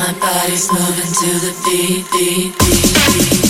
my body's moving to the beat, beat, beat, beat.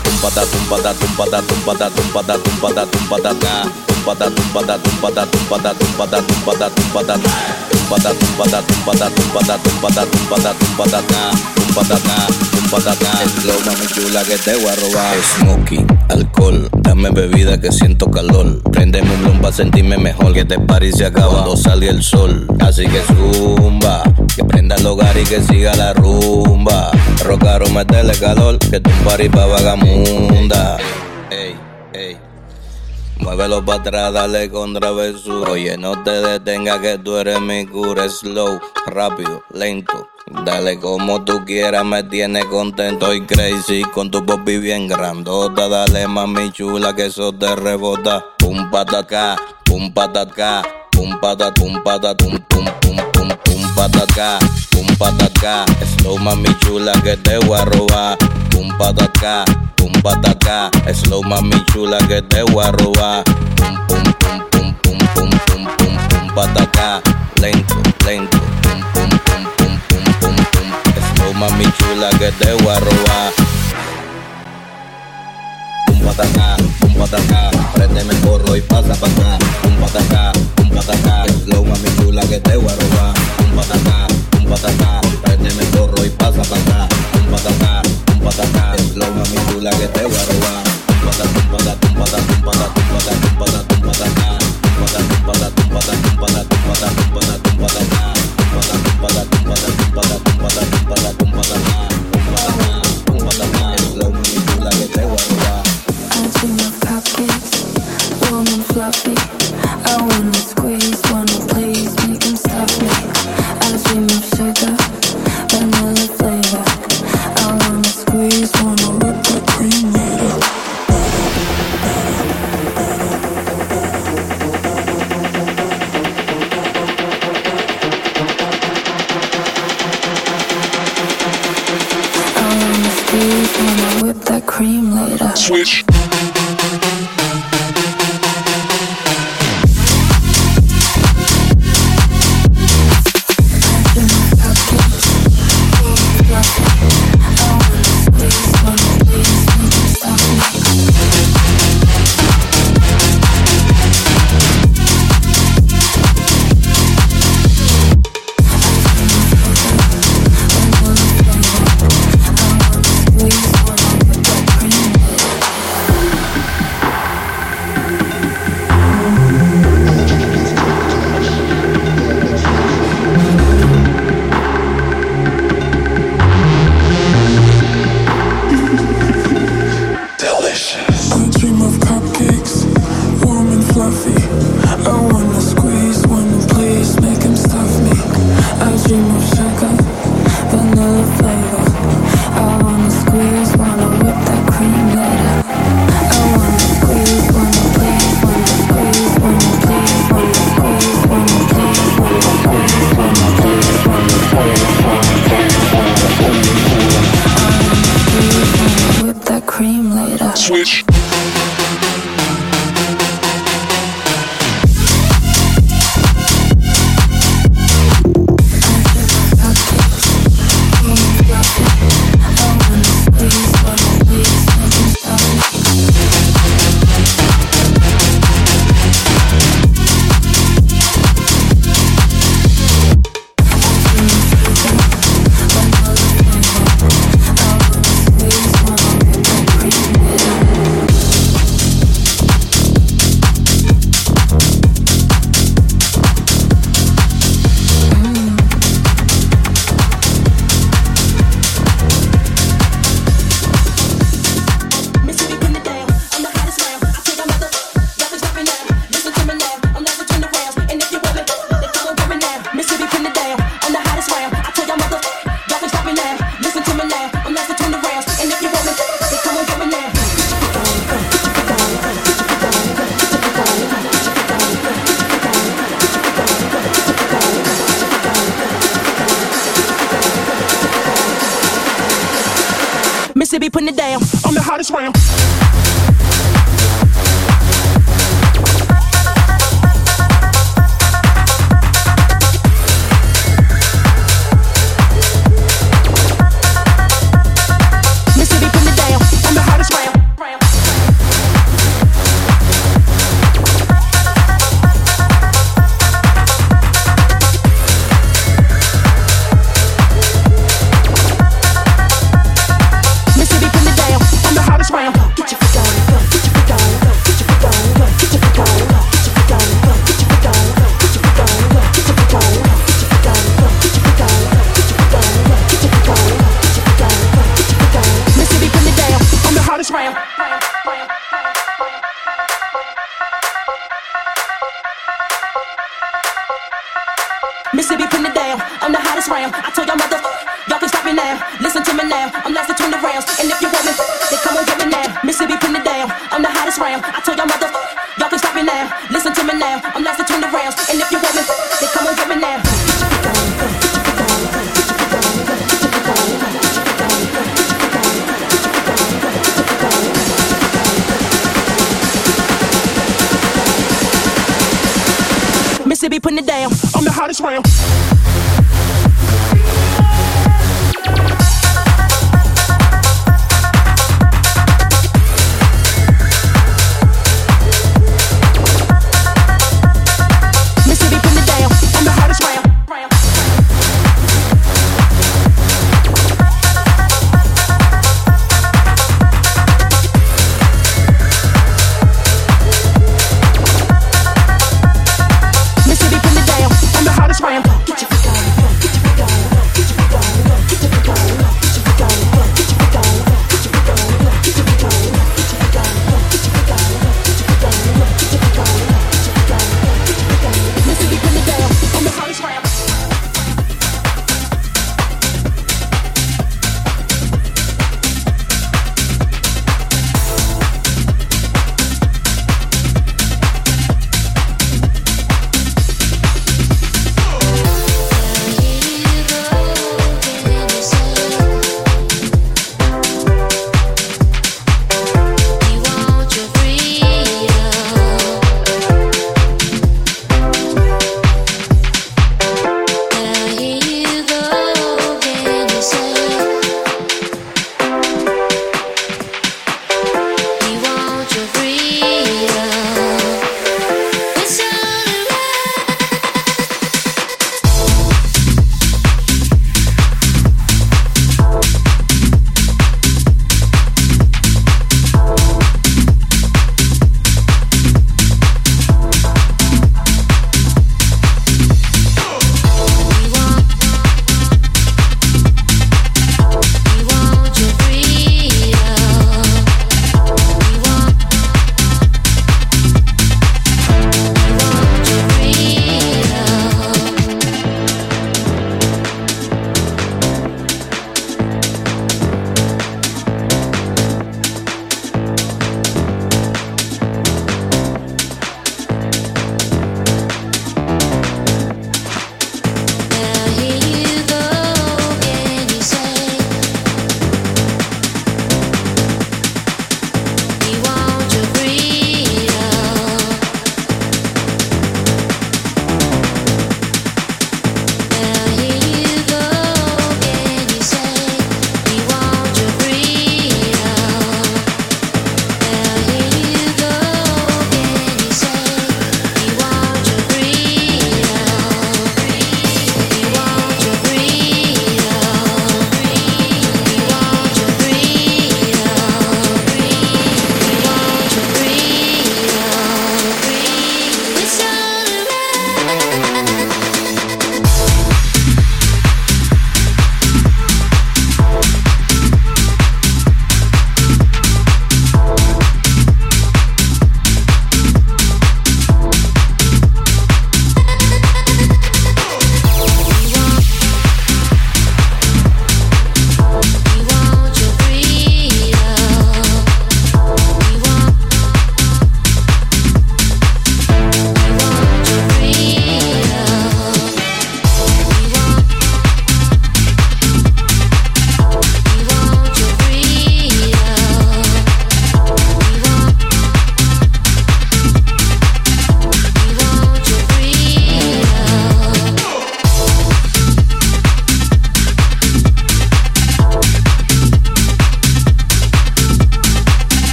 Tumba da, tumba da, tumba da, tumba da, tumba da, tumba da, tumba da na. Tumba da, tumba da, tumba da, tumba da, tumba tumbada tumbada tumbada tumbada tumbada tumbada Tumba da, tumba da, tumba da, tumba da, tumba da, tumba da, tumba da tumbada Smoky, alcohol, dame bebida que siento calor. Prendeme un blon para sentirme mejor. Que te pare y se acaba cuando sale el sol. Así que zumba, que prenda el hogar y que siga la rumba. Rocaro, metele calor, que tu party pa' vagamunda. Muévelo para atrás, dale con travesura. Oye, no te detengas que tú eres mi cura. Slow, rápido, lento Dale como tú quieras, me tienes contento y crazy con tu popi bien grandota. Dale mami chula que eso te rebota. Pum patacá, pum patacá, pum patat, pum patat, pum pum pum pum pum patacá, pum patacá. Slow mami chula que te voy a robar. Pum patacá, pum patacá. Slow mami chula que te voy a robar. Pum pum pum pum pum pum pum pum pum patacá. Lento, lento, pum pum pum mami chula que te voy a robar. Un patacá, un patacá, préndeme el porro y pasa pa' acá. Un patacá, un patatá, lo mami chula que te voy a robar. Un patatá, un patatá, préndeme el gorro y pasa para acá. Un patatá, un patatá, lo mami chula que te voy a robar. Un patatá, un patatá, un patatá, un patatá, un patatá, un patatá, un patatá. Un patatá, un patatá, un patatá, un patatá, un patatá, un patatá, patatá. Patatá, patatá, patatá, patatá, patatá, patatá, patatá.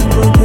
Hollywood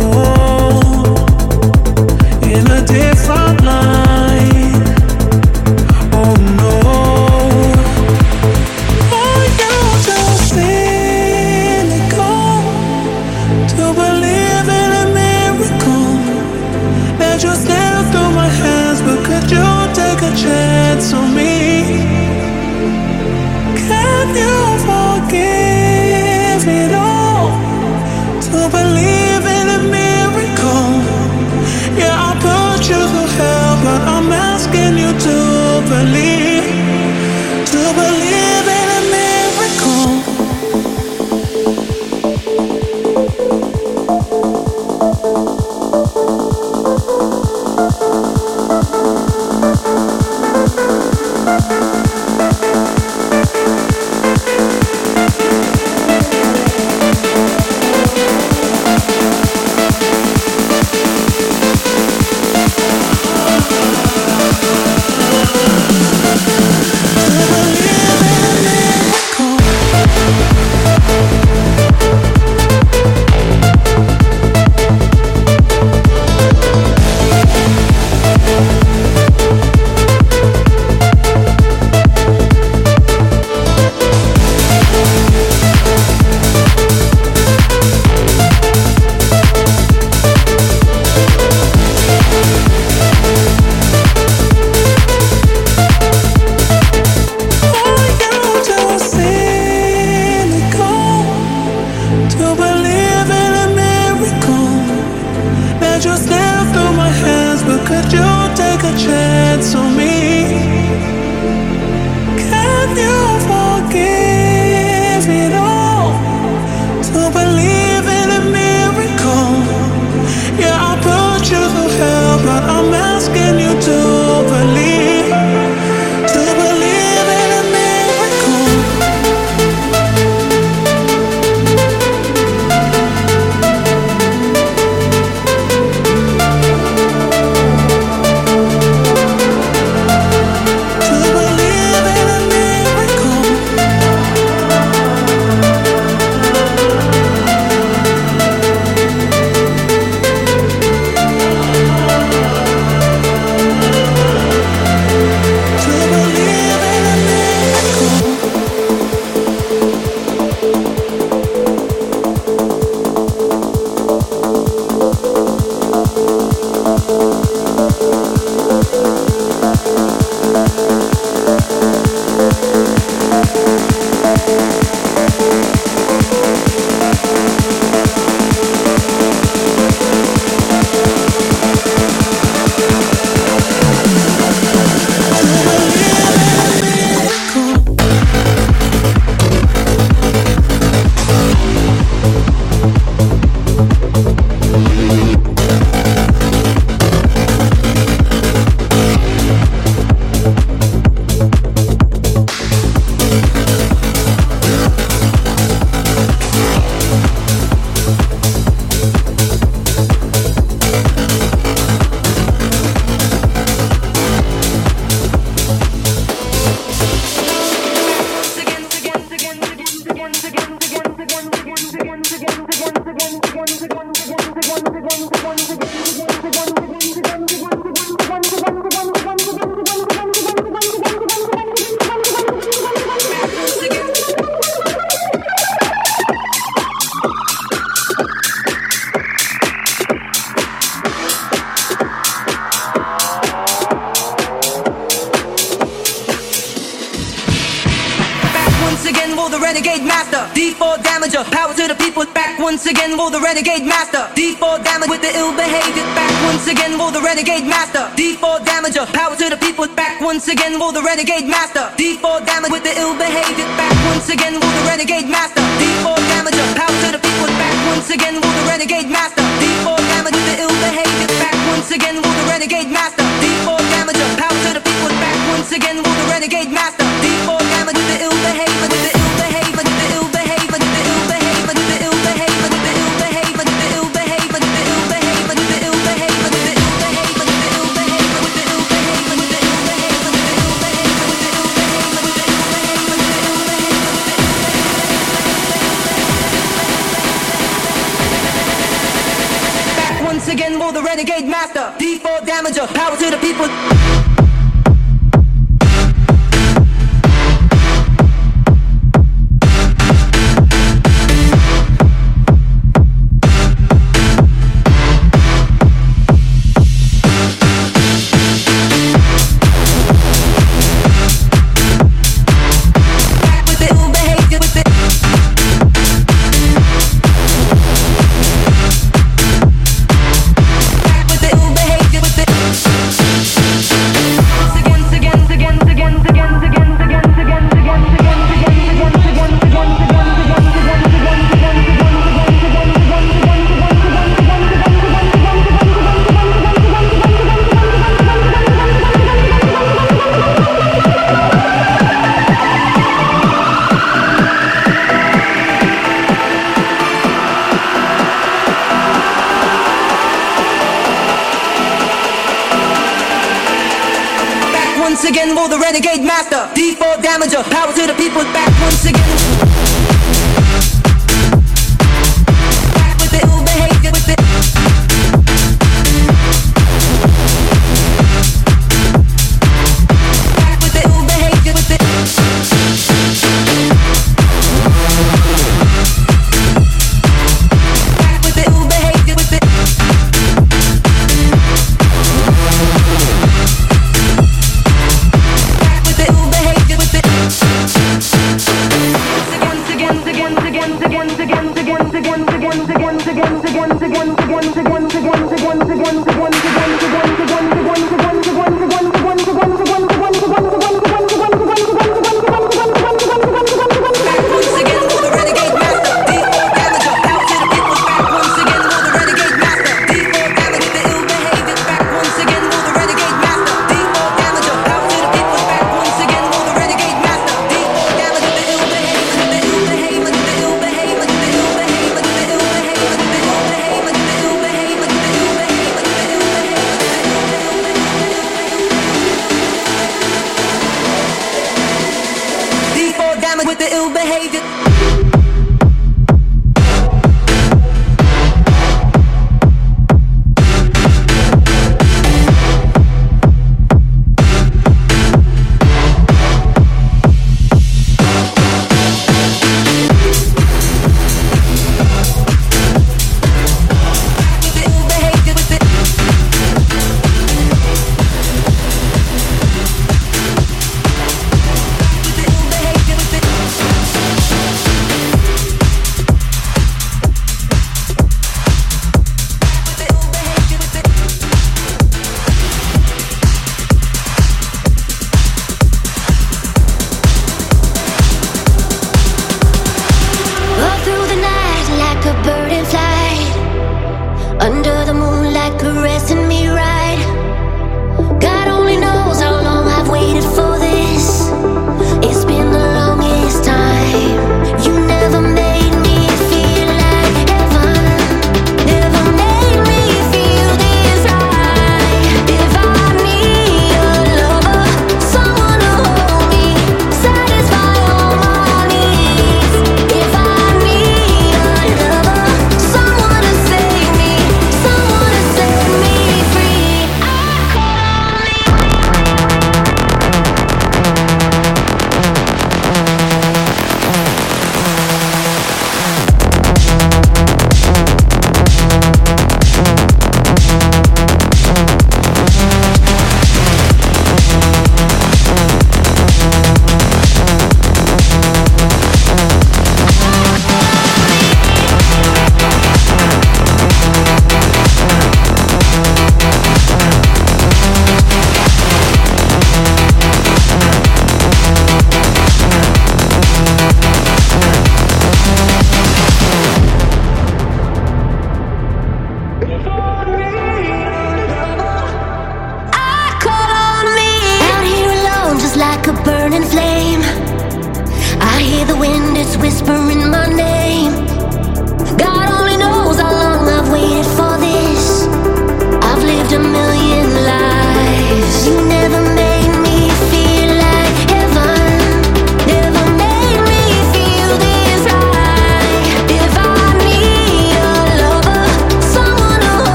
change.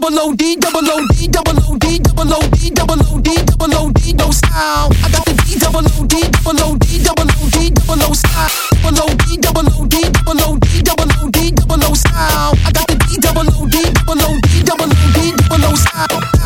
double O D, double O D, double O D, double O D, double O D, double O D, no style. I got the D, double O D, double O D, double O D, double O style. Double O D, double O D, double O D, double O D, double O style. I got the D, double O D, double O D, double O D, double O style.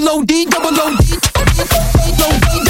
double O D, double O D, double O D.